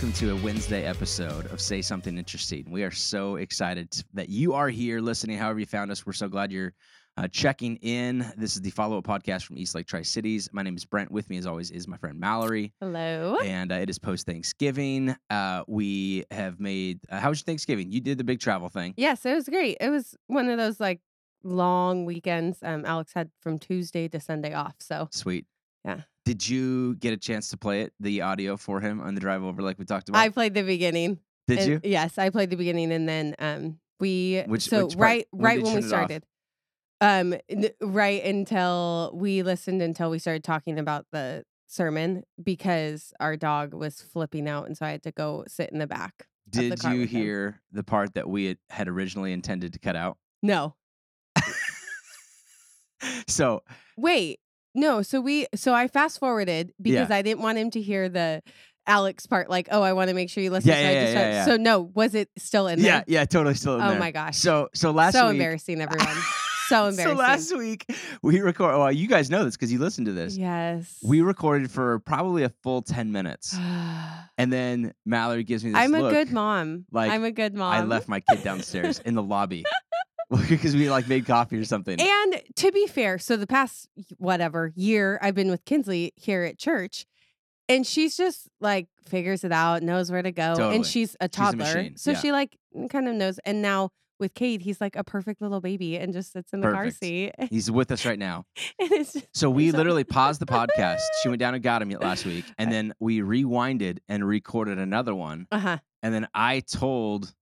welcome to a Wednesday episode of Say Something Interesting. We are so excited that you are here listening, however you found us. We're so glad you're uh, checking in. This is the follow up podcast from East Lake Tri Cities. My name is Brent. With me, as always, is my friend Mallory. Hello. And uh, it is post Thanksgiving. Uh, we have made, uh, how was your Thanksgiving? You did the big travel thing. Yes, it was great. It was one of those like long weekends. Um, Alex had from Tuesday to Sunday off. So Sweet. Yeah. Did you get a chance to play it, the audio for him on the drive over, like we talked about? I played the beginning. did and- you? Yes, I played the beginning, and then um, we Which- so which part? right When right did when we turn it off? started. Um, n- right until we listened until we started talking about the sermon because our dog was flipping out, and so I had to go sit in the back. Did car you with him. hear the part that we had originally intended to cut out? No, So Wait, no. So we, so I fast forwarded because I didn't want him to hear the Alex part. Like, oh, I want to make sure you listen. Yeah, so yeah, yeah, yeah, yeah. So no, was it still in yeah, there? yeah, yeah, totally still in there. Oh there. my gosh. So so last week so week, embarrassing, everyone. So embarrassing. So last week we record. Well, you guys know this because you listened to this. yes. We recorded for probably a full ten minutes, and then Mallory gives me this I'm a look. good mom. like, I'm a good mom. I left my kid downstairs in the lobby because we like made coffee or something. And to be fair, so the past whatever year I've been with Kinsley here at church, and she's just like figures it out, knows where to go, Totally. and she's a She's a toddler, so yeah. she like kind of knows. And now with Cade, he's like a perfect little baby and just sits in the car seat. He's with us right now. just, So we literally paused the podcast. She went down and got him last week, and then we rewinded and recorded another one. uh huh. And then I told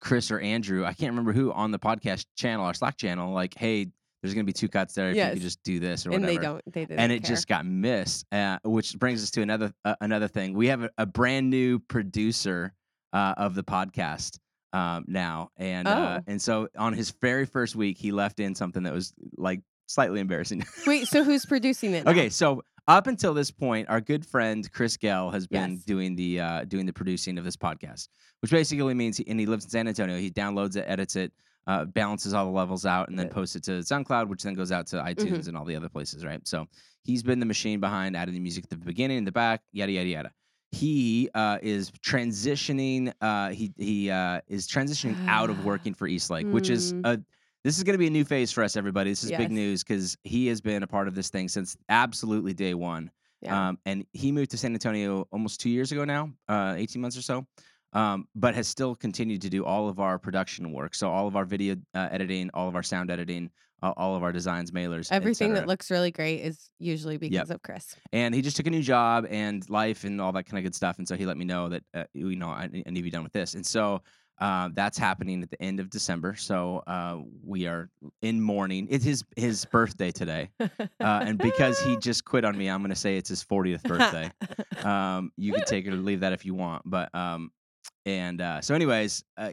Chris or Andrew, I can't remember who on the podcast channel, our Slack channel, like, hey, there's gonna be two cuts there. If you could just do this or And whatever. And they don't. They didn't. and it care. just got missed, uh, which brings us to another uh, another thing. We have a, a brand new producer uh, of the podcast um, now, and uh, Oh. and so on his very first week, he left in something that was like slightly embarrassing. Wait. So who's producing it? now? Okay, so up until this point, our good friend Chris Gell has been Yes. doing the uh, doing the producing of this podcast, which basically means, he, and he lives in San Antonio. He downloads it, edits it, uh, balances all the levels out, and then Good. posts it to SoundCloud, which then goes out to Mm-hmm. iTunes and all the other places, right? So he's been the machine behind adding the music at the beginning and the back, yada yada yada. He uh, is transitioning. Uh, he he uh, is transitioning out of working for Eastlake, which is Mm. a this is going to be a new phase for us, everybody. This is big news because he has been a part of this thing since absolutely day one. Yeah. Um, and he moved to San Antonio almost two years ago now, uh, 18 months or so, um, but has still continued to do all of our production work. So, all of our video uh, editing, all of our sound editing, uh, all of our designs, mailers, Everything that looks really great is usually because of Chris. And he just took a new job and life and all that kind of good stuff. And so he let me know that, uh, you know, I, I need to be done with this. And so uh, that's happening at the end of December. So uh, we are in mourning. It's his his birthday today. Uh, and because he just quit on me, I'm going to say it's his 40th birthday. um, you can take it or leave that if you want. But, um, and uh, so, anyways, uh,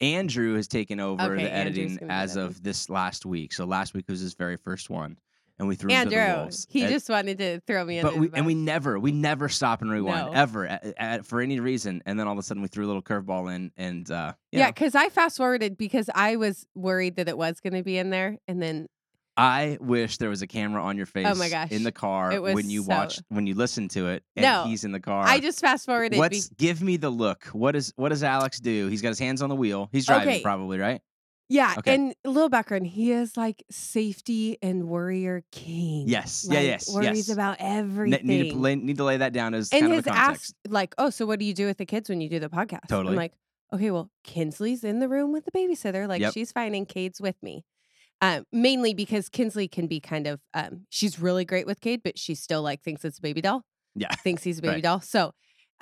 Andrew has taken over Okay, the editing as of this last week. So last week was his very first one. And we threw him to the wolves. he And- just wanted to throw me in. but we and we never we never stop and rewind No. ever at, at, for any reason and then all of a sudden we threw a little curveball in and uh Yeah, because I fast forwarded because I was worried that it was going to be in there, and then i wish there was a camera on your face Oh my gosh. in the car when you so- watch when you listen to it and No, he's in the car I just fast forwarded. what's be- give me the look what is what does alex do he's got his hands on the wheel he's driving Okay. probably right yeah, okay. and a little background. He is like safety and warrior king. yes yeah Like, yes Worries yes about everything. need to lay, need to lay that down as and kind his of a context asked like, oh, so what do you do with the kids when you do the podcast? Totally. I'm like, okay, well, Kinsley's in the room with the babysitter. Like Yep. she's fine, and Cade's with me. Um, mainly because Kinsley can be kind of um, she's really great with Cade, but she still like thinks it's a baby doll. Yeah. thinks he's a baby Right. doll. So,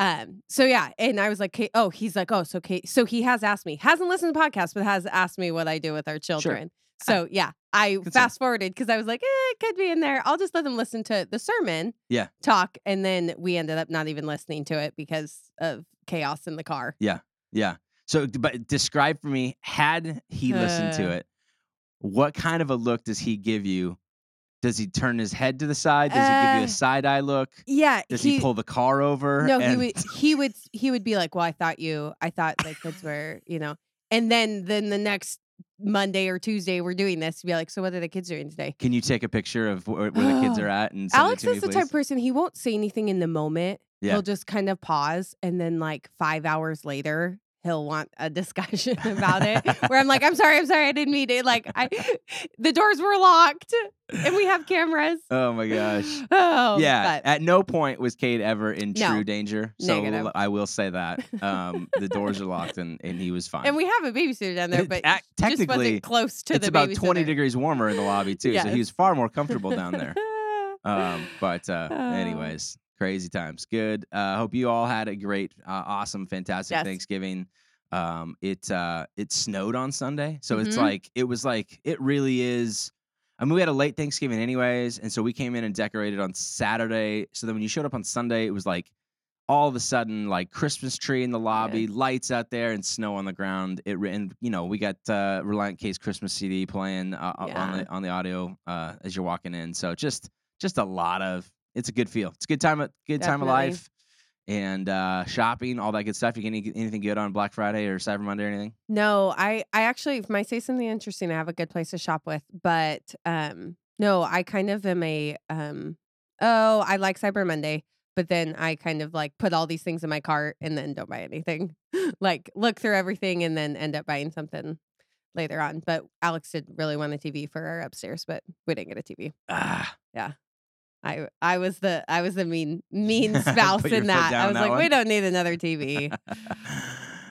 um, so yeah, and I was like, Kate, oh, he's like, oh, so Kate, so he has asked me, hasn't listened to the podcast, but has asked me what I do with our children. So yeah, I Good fast forwarded because I was like, eh, it could be in there. I'll just let them listen to the sermon, Yeah. talk, and then we ended up not even listening to it because of chaos in the car. Yeah. Yeah. So, but describe for me, had he listened to Uh. it, what kind of a look does he give you? Does he turn his head to the side? Does he give you Uh, a side eye look? Yeah, Does he, pull the car over? No, he would he would he would be like, "Well, I thought you I thought the kids were, you know." And then then the next Monday or Tuesday we're doing this, he'd be like, "So what are the kids doing today?" Can you take a picture of where, where the kids are at and Alex to is me, the type of person he won't say anything in the moment. Yeah. he'll just kind of pause and then like five hours later he'll want a discussion about it where i'm like i'm sorry i'm sorry i didn't mean it like i the doors were locked and we have cameras Oh my gosh. oh yeah. but- At no point was Cade ever in No. true danger. So Negative. I will say that. Um, the doors are locked and, and he was fine. and we have a babysitter down there but just technically, wasn't close to it's the about 20 degrees warmer in the lobby too. So he was far more comfortable down there. Um, but uh, Oh. anyways, crazy times. Good. Uh, hope you all had a great, uh, awesome, fantastic Yes. Thanksgiving. Um, it uh, it snowed on Sunday, so it's Mhm. like it was like it really is. I mean, we had a late Thanksgiving anyways, and so we came in and decorated on Saturday. So then when you showed up on Sunday, it was like all of a sudden like Christmas tree in the lobby, Yes. lights out there, and snow on the ground. It and you know we got uh, Relient K's Christmas CD playing uh, on the on the audio uh, as you're walking in. So just just a lot of it's a good feel. It's a good time of good time of life. And uh, shopping, all that good stuff. You get any, anything good on Black Friday or Cyber Monday or anything? No, I I actually if I say something interesting, I have a good place to shop with. But um no, I kind of am a um oh, I like Cyber Monday, but then I kind of like put all these things in my cart and then don't buy anything. like look through everything and then end up buying something later on. But Alex did really want a TV for our upstairs, but we didn't get a TV. Ah, I I was the I was the mean mean spouse in that. I was that like, one? we don't need another TV.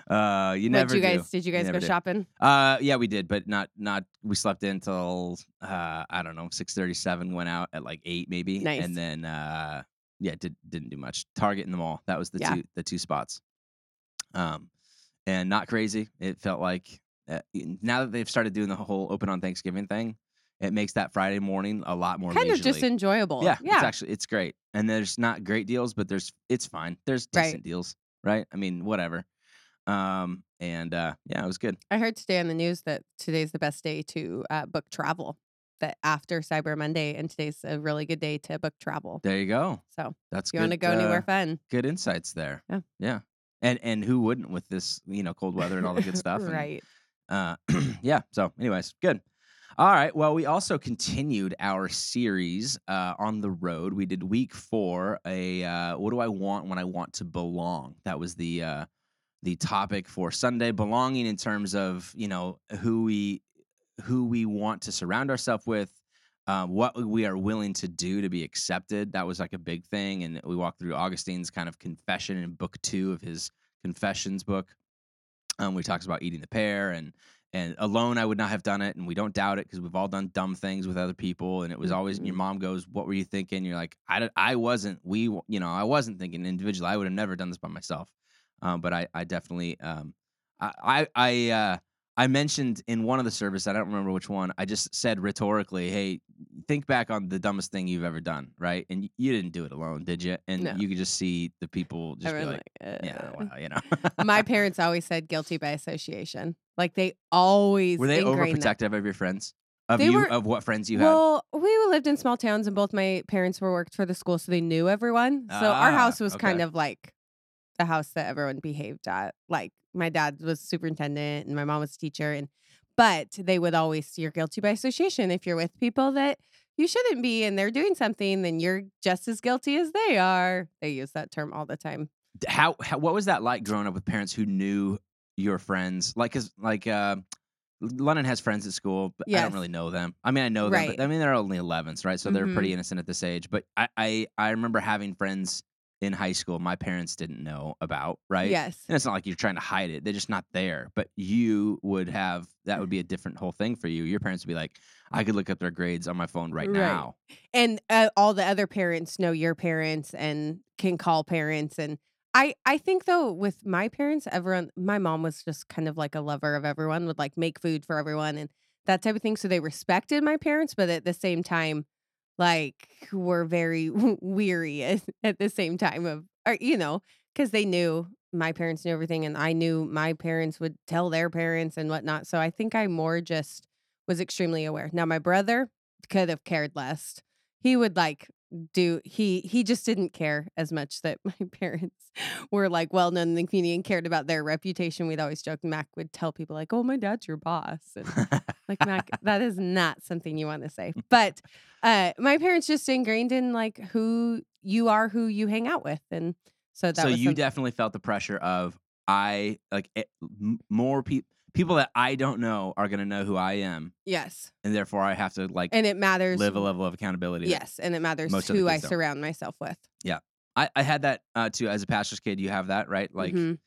uh, you never you do. guys did you guys never go do. shopping? Uh, yeah, we did, but not not. We slept in till uh, I don't know, six thirty seven. Went out at like eight maybe, Nice. and then uh, yeah, did didn't do much. Target in the mall. That was the Yeah. two the two spots. Um, and not crazy. It felt like uh, now that they've started doing the whole open on Thanksgiving thing, it makes that Friday morning a lot more Kind of just enjoyable. Yeah, Yeah. it's actually it's great. And there's not great deals, but there's it's fine. There's Right. decent deals, right? I mean, whatever. Um, and uh, yeah, it was good. I heard today on the news that today's the best day to uh, book travel. That after Cyber Monday, and today's a really good day to book travel. There you go. So That's you want to go uh, anywhere fun, Good insights there. Yeah. Yeah. And and who wouldn't with this, you know, cold weather and all the good stuff. and, right? uh, yeah. So, anyways, good. All right. Well, we also continued our series uh, on the road. We did week four. A uh, what do I want when I want to belong? That was the uh, the topic for Sunday. Belonging in terms of you know who we who we want to surround ourselves with. Um, what we are willing to do to be accepted. That was like a big thing. And we walked through Augustine's kind of confession in book two of his confessions book. Um, we talked about eating the pear and and alone I would not have done it, and we don't doubt it because we've all done dumb things with other people, and it was always your Mhm. mom goes, "What were you thinking?" You're like, "I, I wasn't. We, you know, I wasn't thinking individually. I would have never done this by myself." Um, but I, I definitely, um, I, I, I, uh, I mentioned in one of the service, I don't remember which one. I just said rhetorically, "Hey, think back on the dumbest thing you've ever done, right?" And you didn't do it alone, did you? And No. you could just see the people just be like, like, "Yeah, uh, well, you know." My parents always said guilty by association. Like they always Were they ingrained that. overprotective of your friends? Of They you, were- of what friends you had? Well, we lived in small towns, and both my parents were worked for the school, so they knew everyone. So our Ah, house was kind of like the house that everyone behaved at. Like my dad was superintendent, and my mom was teacher, and but they would always you're guilty by association if you're with people that you shouldn't be, and they're doing something, then you're just as guilty as they are. They use that term all the time. How, how what was that like growing up with parents who knew your friends? Like, cause like uh, London has friends at school, but I don't really know them. I mean, I know them, but I mean they're only 11s, right? So they're Mhm. pretty innocent at this age. But I, I I remember having friends in high school my parents didn't know about, right? Yes. And it's not like you're trying to hide it; they're just not there. But you would have that would be a different whole thing for you. Your parents would be like, I could look up their grades on my phone right, Right. now. and uh, all the other parents know your parents and can call parents and I I think though with my parents everyone my mom was just kind of like a lover of everyone would like make food for everyone and that type of thing so they respected my parents but at the same time like were very weary at, at the same time of or you know because they knew my parents knew everything and I knew my parents would tell their parents and whatnot so I think I more just was extremely aware. Now my brother could have cared less. He would like do he he just didn't care as much that my parents were like well known in the community and cared about their reputation. We'd always joke mac would tell people like oh my dad's your boss and like mac that is not something you want to say. But uh my parents just ingrained in like who you are who you hang out with and So that so you definitely felt the pressure of I like it, m- more people people that I don't know are gonna know who I am, yes, and therefore I have to like and it matters. live a level of accountability. that Yes, and it matters most other who I kids don't. surround myself with. Yeah. I, I had that uh, too as a pastor's kid. You have that right, like Mhm.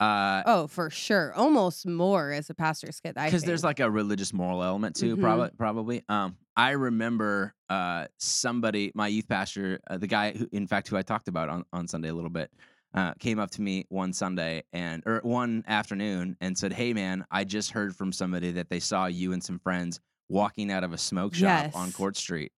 uh, oh, for sure, almost more as a pastor's kid. I because there's think. like a religious moral element too Mhm. probably probably um i remember uh somebody my youth pastor uh, the guy who in fact who i talked about on, on sunday a little bit uh, came up to me one sunday and or one afternoon and said hey man i just heard from somebody that they saw you and some friends walking out of a smoke shop on court street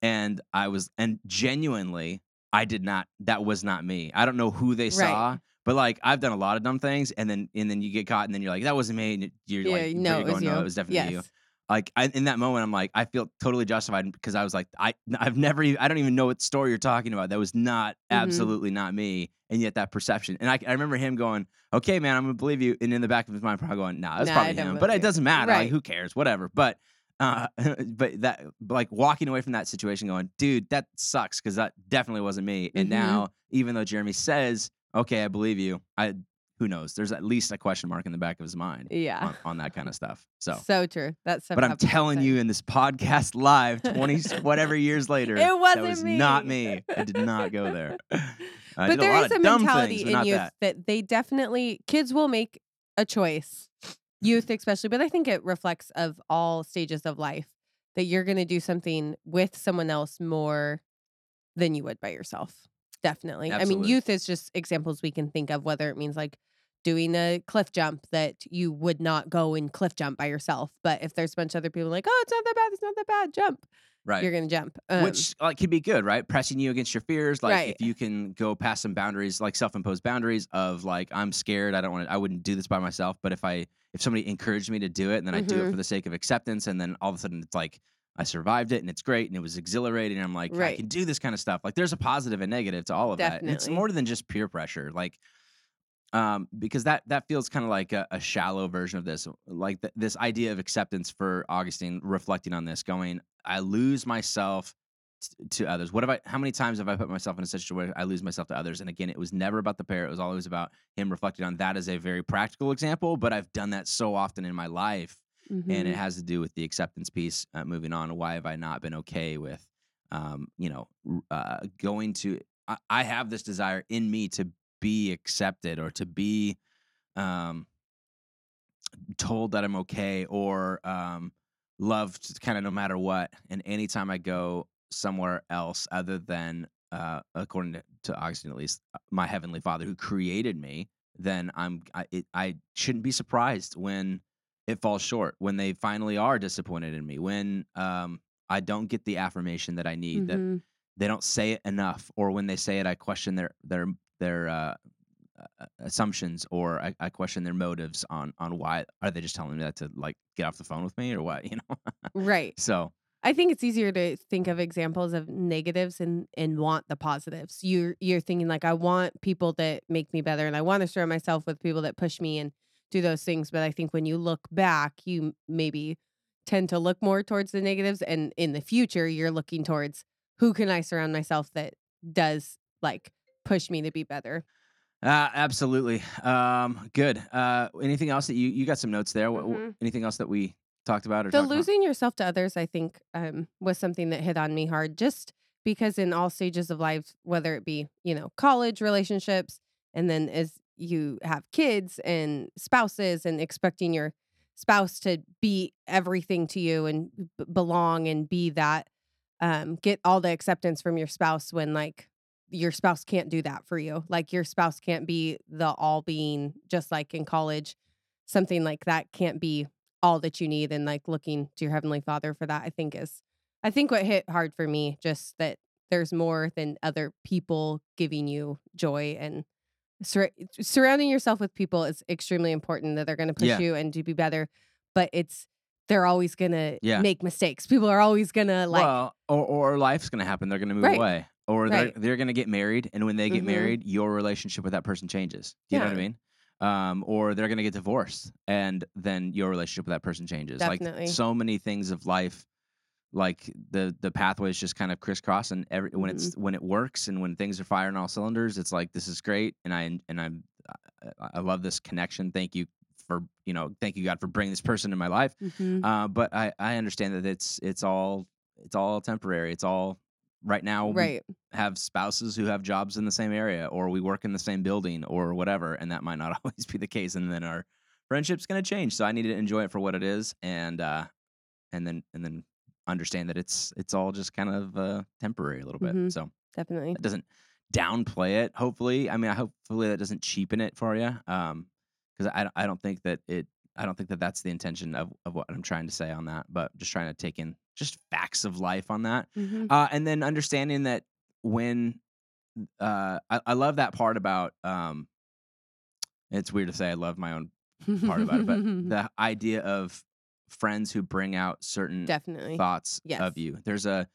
and i was and genuinely i did not that was not me i don't know who they saw but like I've done a lot of dumb things, and then and then you get caught, and then you're like, that wasn't me. And you're yeah, like, no, it was going, you. no, it was definitely you yes. Like I, in that moment i'm like i feel totally justified because i was like i i've never even, i don't even know what story you're talking about that was not Mhm. absolutely not me and yet that perception and I, I remember him going okay man i'm gonna believe you and in the back of his mind probably going nah that's Nah, probably him but believe it doesn't matter like who cares whatever but uh but that like walking away from that situation going dude that sucks because that definitely wasn't me and Mhm. now even though jeremy says okay i believe you i who knows there's at least a question mark in the back of his mind Yeah. on, on that kind of stuff so So true. That's so. but I'm telling you in this podcast live, twenty whatever years later, It that wasn't was not me. me. I did not go there. I but a is a mentality things, in youth that. that. they definitely kids will make a choice, youth especially, but I think it reflects of all stages of life that you're going to do something with someone else more than you would by yourself. Definitely. I mean, youth is just examples we can think of, whether it means like doing a cliff jump that you would not go and cliff jump by yourself. But if there's a bunch of other people like, oh, it's not that bad, it's not that bad, jump, Right. you're going to jump. Um, Which like can be good, right? Pressing you against your fears. Like Right. if you can go past some boundaries, like self-imposed boundaries of like I'm scared, I don't want to, I wouldn't do this by myself. But if I if somebody encouraged me to do it, and then I do it Mhm. for the sake of acceptance, and then all of a sudden it's like I survived it and it's great and it was exhilarating. And I'm like, I can do this kind of stuff. Like there's a positive and negative to all of that. And it's more than just peer pressure. Like um, because that that feels kind of like a, a shallow version of this, like th- this idea of acceptance for Augustine, reflecting on this, going, I lose myself t- to others. What have I? How many times have I put myself in a situation where I lose myself to others? And again, it was never about the pear; it was always about him reflecting on that as a very practical example. But I've done that so often in my life, and mhm. it has to do with the acceptance piece. Uh, moving on, why have I not been okay with, um, you know, uh, going to? I, I have this desire in me to be accepted or to be um, told that I'm okay or um, loved kind of no matter what. And anytime I go somewhere else other than, uh, according to, to Augustine at least, uh, my heavenly Father who created me, then I'm I, it, I shouldn't be surprised when it falls short, when they finally are disappointed in me, when um, I don't get the affirmation that I need, that Mhm. they don't say it enough, or when they say it, I question their their their uh, uh, assumptions, or I, I question their motives on on why are they just telling me that to like get off the phone with me or what, you know? right. so I think it's easier to think of examples of negatives and and want the positives. You're you're thinking like I want people that make me better and I want to surround myself with people that push me and do those things. But I think when you look back, you maybe tend to look more towards the negatives and in the future you're looking towards who can I surround myself that does like push me to be better. uh, absolutely, um, good. Uh, anything else that you you got some notes there? Mhm. anything else that we talked about or The talked about? losing yourself to others, I think, um, was something that hit on me hard just because in all stages of life, whether it be, you know, college relationships, and then as you have kids and spouses and expecting your spouse to be everything to you and b- belong and be that, um, get all the acceptance from your spouse when like your spouse can't do that for you. Like your spouse can't be the all being, just like in college, something like that can't be all that you need and like looking to your heavenly father for that i think is i think what hit hard for me just that there's more than other people giving you joy and sur- surrounding yourself with people is extremely important that they're going to push Yeah. you and to be better but it's they're always going to Yeah. make mistakes people are always going to like well, or or life's gonna happen. They're gonna move Right. away, or they're they're gonna get married, and when they get Mhm. married, your relationship with that person changes. Do you know what I mean? Um, or they're gonna get divorced, and then your relationship with that person changes. Definitely. Like so many things of life like the the pathways just kind of crisscross and every when Mhm. it's when it works and when things are firing all cylinders it's like this is great and i and i'm i I love this connection thank you for you know thank you god for bringing this person in my life Mhm. uh but i i understand that it's it's all it's all temporary it's all right now we Right. have spouses who have jobs in the same area or we work in the same building or whatever and that might not always be the case and then our friendship's going to change so i need to enjoy it for what it is and uh and then and then understand that it's it's all just kind of uh temporary a little bit Mhm. so Definitely. that doesn't downplay it hopefully i mean hopefully that doesn't cheapen it for you um because I, I don't think that it i don't think that that's the intention of, of what i'm trying to say on that but just trying to take in just facts of life on that Mhm. uh, and then understanding that when uh, I, I love that part about um, it's weird to say I love my own part about it, but the idea of friends who bring out certain Definitely. thoughts Yes. of you. There's a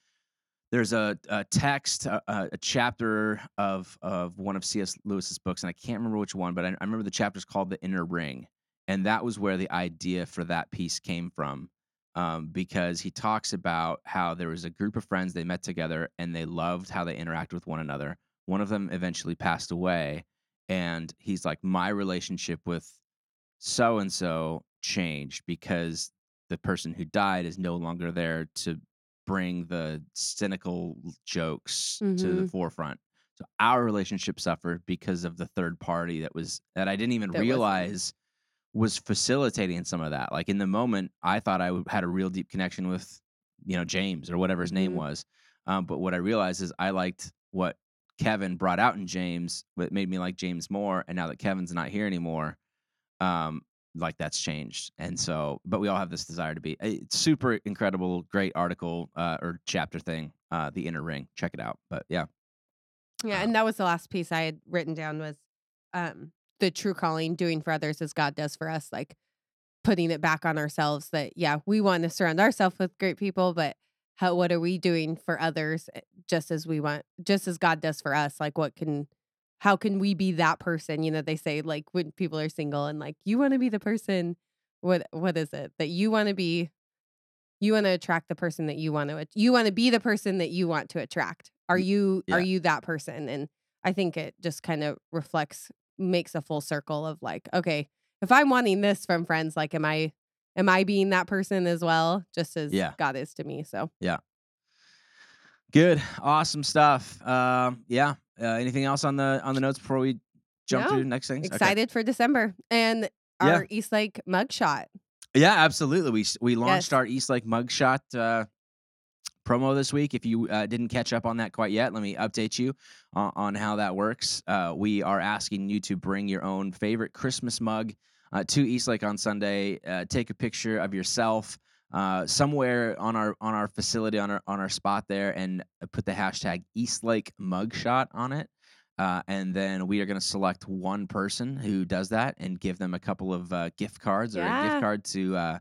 there's a, a text, a, a a chapter of of one of C.S. Lewis's books, and I can't remember which one, but I, I remember the chapter's called "The Inner Ring," and that was where the idea for that piece came from, um, because he talks about how there was a group of friends they met together and they loved how they interact with one another. One of them eventually passed away, and he's like, my relationship with so and so changed because the person who died is no longer there to bring the cynical jokes to the Mhm. forefront. So our relationship suffered because of the third party that was that I didn't even That realize was facilitating some of that. Like in the moment, I thought I had a real deep connection with, you know, James or whatever his name Mhm. was. Um, but what I realized is I liked what Kevin brought out in James, what made me like James more. And now that Kevin's not here anymore, um, like that's changed. And so, but we all have this desire to be. eh, It's super incredible, great article uh, or chapter thing, uh, the Inner Ring. Check it out. But yeah, Yeah, Uh, and that was the last piece I had written down was um the true calling, doing for others as God does for us, like putting it back on ourselves that yeah, we want to surround ourselves with great people, but how what are we doing for others eh, just as we want just as God does for us? Like what can how can we be that person? You know, they say like when people are single and like you want to be the person what what is it? That you want to be you want to attract the person that you want to you want to be the person that you want to attract are Y- you are you that person and i think it just kind of reflects makes a full circle of like okay if i'm wanting this from friends like am i am i being that person as well just as Yeah. god is to me so yeah, good, awesome stuff. Um, yeah. Uh, anything else on the on the notes before we jump No. to next things? Okay. excited for december and Yeah. our east lake mugshot Yeah, absolutely. We we launched Yes. our East Lake mugshot uh, promo this week. If you uh, didn't catch up on that quite yet, let me update you on, on how that works. Uh, we are asking you to bring your own favorite Christmas mug uh, to East Lake on Sunday. Uh, take a picture of yourself uh, somewhere on our on our facility on our on our spot there, and put the hashtag East Lake mugshot on it. Uh, and then we are going to select one person who does that and give them a couple of uh, gift cards or a gift card to uh,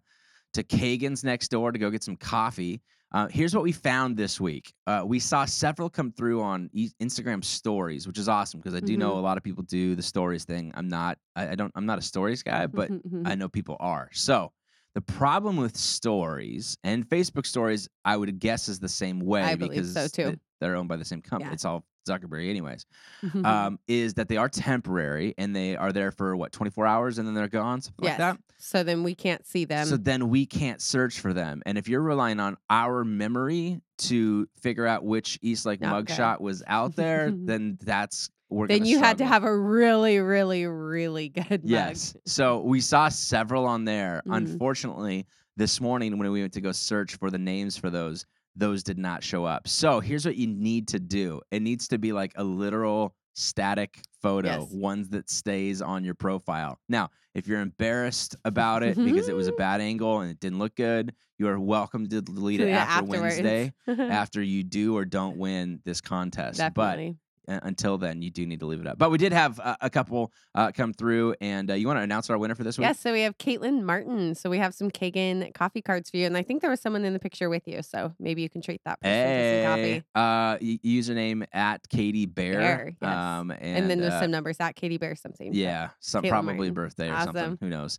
to Kagan's next door to go get some coffee. Uh, here's what we found this week. Uh, we saw several come through on e- Instagram stories, which is awesome because I do know Mhm. a lot of people do the stories thing. I'm not. I, I don't. I'm not a stories guy, but I know people are. So the problem with stories and Facebook stories, I would guess, is the same way I because so, they're owned by the same company. Yeah. It's all Zuckerberg, anyways. Mhm. Um, is that they are temporary and they are there for what 24 hours and then they're gone, something yes like that. so then we can't see them So then we can't search for them. And if you're relying on our memory to figure out which East Lake Not good. mugshot was out there, then that's we're then you had to have a really really really good mug. Yes. So we saw several on there. Mhm. Unfortunately, this morning when we went to go search for the names for those, those did not show up. So here's what you need to do. It needs to be like a literal static photo, Yes. ones that stays on your profile. Now, if you're embarrassed about it because it was a bad angle and it didn't look good, you are welcome to delete it after afterwards. Wednesday after you do or don't win this contest. But Definitely. uh, until then, you do need to leave it up. But we did have uh, a couple uh, come through, and uh, you want to announce our winner for this week? Yes, so we have Caitlin Martin. So we have some Kagan coffee cards for you. And I think there was someone in the picture with you. So maybe you can treat that person to some coffee. uh, username at Katie Bear. Bear, yes. Um, and, And, then there's uh, some numbers at Katie Bear something. yeah, some Caitlin probably Martin. birthday or something. Awesome. Who knows?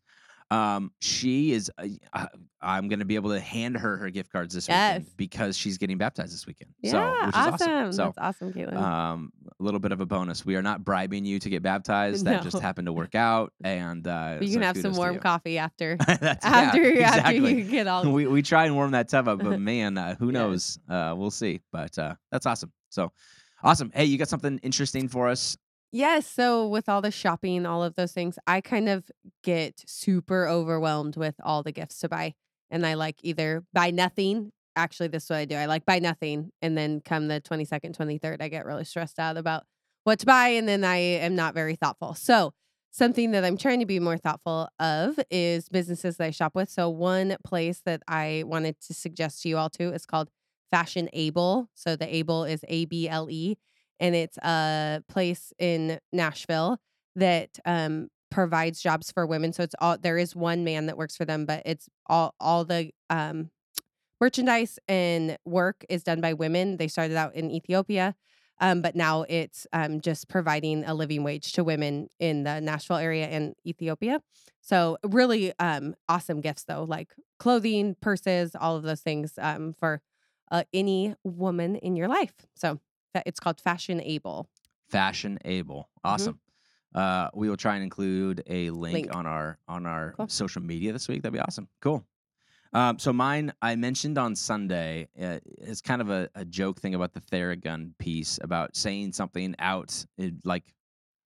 Um, she is. Uh, uh, I'm going to be able to hand her her gift cards this Yes. weekend because she's getting baptized this weekend. Yeah, so, which is awesome. awesome. So, That's awesome, Caitlin. um, a little bit of a bonus. We are not bribing you to get baptized. That just happened to work out, and uh, you so can have some warm coffee after That's, yeah, after after exactly. you get all we we try and warm that tub up, but man, uh, who knows? Uh, we'll see. But uh, that's awesome. So awesome. Hey, you got something interesting for us? Yes. So with all the shopping, all of those things, I kind of get super overwhelmed with all the gifts to buy. And I like either buy nothing. Actually, this is what I do. I like buy nothing. And then come the 22nd, 23rd, I get really stressed out about what to buy. And then I am not very thoughtful. So something that I'm trying to be more thoughtful of is businesses that I shop with. So one place that I wanted to suggest to you all too is called Fashion Able. So the Able is A B L E and it's a place in Nashville that um, provides jobs for women. So it's all there is one man that works for them, but it's all all the um, merchandise and work is done by women. They started out in Ethiopia, um, but now it's um, just providing a living wage to women in the Nashville area and Ethiopia. So really um, awesome gifts though, like clothing, purses, all of those things um, for uh, any woman in your life. So it's called Fashion Able. Fashion able. Awesome. Uh, we will try and include a link, Mm-hmm. Link. on our on our Cool. social media this week. That'd be awesome. Cool. Um, so mine, I mentioned on Sunday. Uh, it's kind of a, a joke thing about the Theragun piece about saying something out uh, like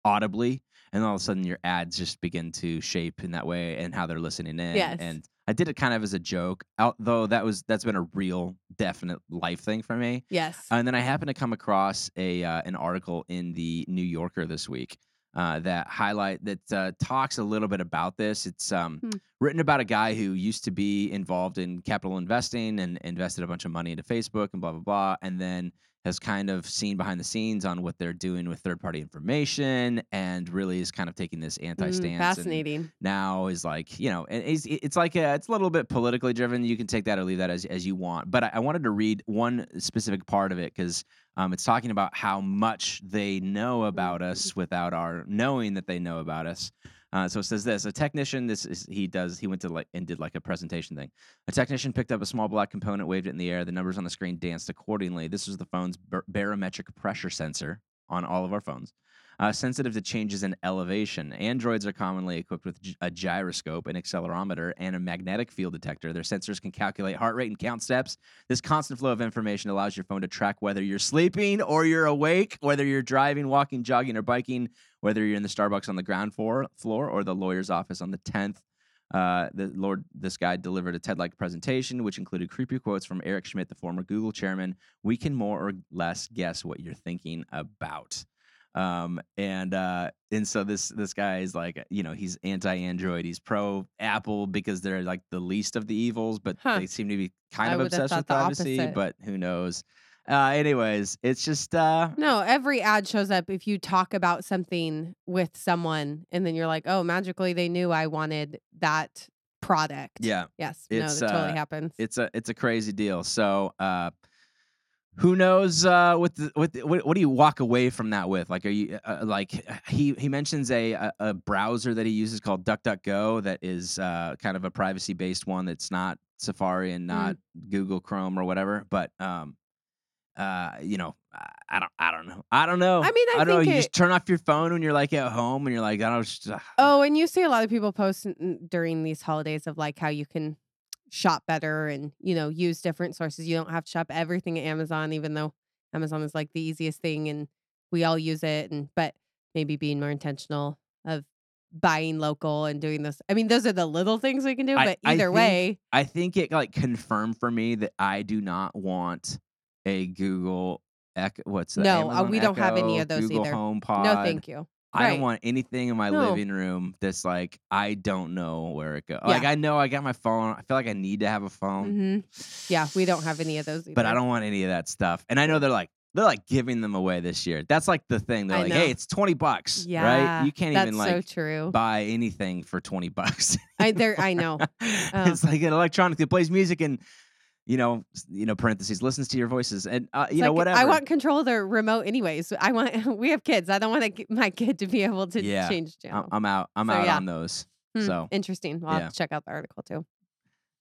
audibly, and all of a sudden your ads just begin to shape in that way and how they're listening in. Yes. And I did it kind of as a joke, although that was that's been a real definite life thing for me. Yes. And then I happened to come across a uh, an article in the New Yorker this week uh, that highlight that uh, talks a little bit about this. It's um, Hmm. written about a guy who used to be involved in capital investing and invested a bunch of money into Facebook and blah blah blah, and then has kind of seen behind the scenes on what they're doing with third party information, and really is kind of taking this anti Mm, stance. and fascinating. now is like you know and it's, it's like a, it's a little bit politically driven you can take that or leave that as, as you want but I, I wanted to read one specific part of it because um, it's talking about how much they know about us without our knowing that they know about us uh, so it says this a technician this is he does he went to like and did like a presentation thing. A technician picked up a small black component waved it in the air the numbers on the screen danced accordingly. This was the phone's bar- barometric pressure sensor on all of our phones uh, sensitive to changes in elevation. Androids are commonly equipped with a gyroscope, an accelerometer, and a magnetic field detector. Their sensors can calculate heart rate and count steps. This constant flow of information allows your phone to track whether you're sleeping or you're awake, whether you're driving, walking, jogging, or biking, whether you're in the Starbucks on the ground floor, floor or the lawyer's office on the 10th. Uh, the Lord, this guy delivered a TED-like presentation, which included creepy quotes from Eric Schmidt, the former Google chairman. We can more or less guess what you're thinking about um and uh and so this this guy is like you know he's anti-android he's pro apple because they're like the least of the evils but Huh. they seem to be kind I of obsessed with privacy opposite. but who knows uh anyways it's just uh No, every ad shows up if you talk about something with someone and then you're like, oh, magically they knew I wanted that product. yeah Yes. It's, no, that totally uh, happens. it's a it's a crazy deal so uh who knows uh what the, what, the, what what do you walk away from that with like are you uh, like he he mentions a, a a browser that he uses called DuckDuckGo that is uh kind of a privacy based one that's not Safari and not Google Chrome or whatever but um uh you know I- I don't I don't know I don't know I mean, I don't know you it- just turn off your phone when you're like at home and you're like I don't just, uh, Oh, and you see a lot of people post during these holidays of like how you can shop better and you know use different sources. You don't have to shop everything at Amazon, even though Amazon is like the easiest thing and we all use it. And but maybe being more intentional of buying local and doing this. I mean, those are the little things we can do. But I either think- way, I think it like confirmed for me that I do not want a Google Echo. What's that? No, uh, we don't have any of those Google either. HomePod. no, thank you. I don't want anything in my No. living room that's like I don't know where it goes. Like I know I got my phone. I feel like I need to have a phone, hmm Yeah, we don't have any of those either. but I don't want any of that stuff. And I know they're like they're like giving them away this year. That's like the thing. They're I like, know. hey, it's twenty bucks, Yeah, right? You can't even so like true. buy anything for twenty bucks. I there, I know. it's like an electronic that plays music and you know, you know, parentheses listens to your voices and uh, you It's know like, whatever. I want control of the remote anyways. I want we have kids. I don't want to, my kid to be able to Yeah, change channel. I'm out. I'm So, out yeah. on those. Hmm, So interesting. I'll have to check out the article too.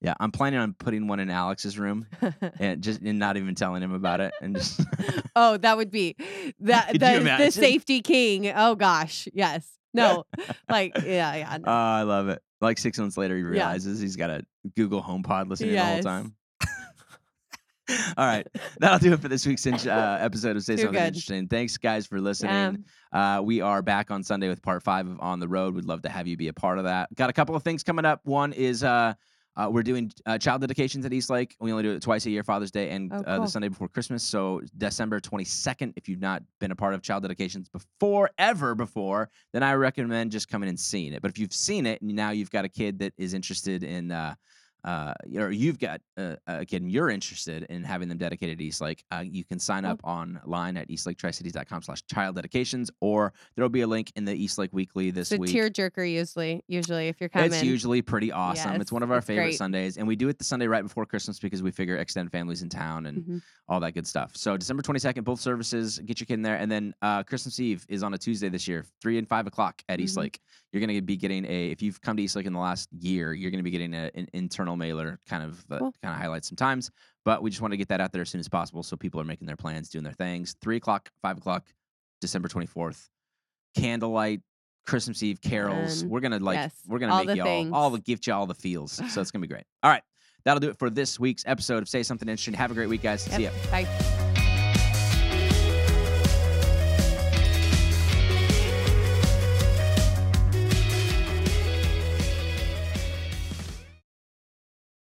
yeah, I'm planning on putting one in Alex's room and just and not even telling him about it and just oh, that would be that the, the safety king. Oh gosh, yes. No, like yeah, yeah. Oh, no. I love it. Like six months later, he Yeah. realizes he's got a Google HomePod listening the whole time. All right, that'll do it for this week's uh, episode of Say Too Something good. Interesting. Thanks, guys, for Yeah. listening. Uh, we are back on Sunday with part five of On the Road. We'd love to have you be a part of that. Got a couple of things coming up. One is uh, uh, we're doing uh, child dedications at East Lake. We only do it twice a year, Father's Day and Oh, uh, the. Sunday before Christmas. So December 22nd. If you've not been a part of child dedications before, ever before, then I recommend just coming and seeing it. But if you've seen it and now you've got a kid that is interested in uh, uh, or you've got a, a kid and you're interested in having them dedicated to Eastlake, uh, you can sign up online at eastlaketricities.com slash child dedications, or there'll be a link in the Eastlake Weekly this It's a week. tearjerker usually. Usually, if you're coming, It's usually pretty awesome. Yes, it's one of our favorite great. Sundays, and we do it the Sunday right before Christmas because we figure extend families in town and Mhm. all that good stuff. So December 22nd, both services, get your kid in there. And then uh, Christmas Eve is on a Tuesday this year, 3 and 5 o'clock at Mhm. Eastlake. You're going to be getting a, if you've come to Eastlake in the last year, you're going to be getting a, an internal mailer kind of uh, Cool. kind of highlights some times. But we just want to get that out there as soon as possible so people are making their plans, doing their things. 3 o'clock, 5 o'clock, December 24th. Candlelight, Christmas Eve carols. Fun. We're gonna like Yes, we're gonna make you all all the things. gift you all the feels. So it's gonna be great. All right. That'll do it for this week's episode of Say Something Interesting. Have a great week, guys. See ya. Bye.